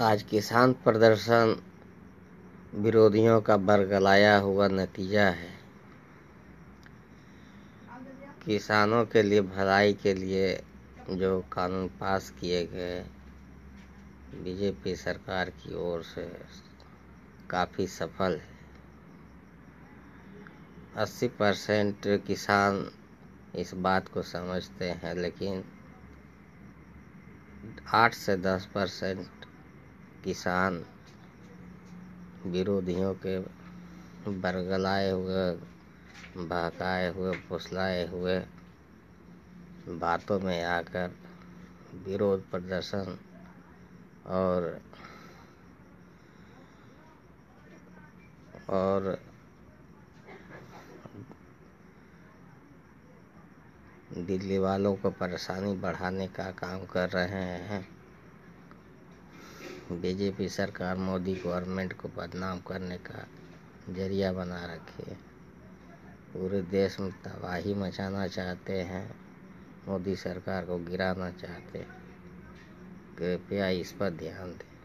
आज किसान प्रदर्शन विरोधियों का बरगलाया हुआ नतीजा है। किसानों के लिए, भलाई के लिए जो कानून पास किए गए, बीजेपी सरकार की ओर से काफ़ी सफल है। अस्सी परसेंट किसान इस बात को समझते हैं, लेकिन आठ से दस परसेंट किसान विरोधियों के बरगलाए हुए, बहकाए हुए, फुसलाए हुए बातों में आकर विरोध प्रदर्शन और और दिल्ली वालों को परेशानी बढ़ाने का काम कर रहे हैं। बीजेपी सरकार मोदी गवर्नमेंट को बदनाम करने का ज़रिया बना रखी है। पूरे देश में तबाही मचाना चाहते हैं, मोदी सरकार को गिराना चाहते हैं। कृपया इस पर ध्यान दें।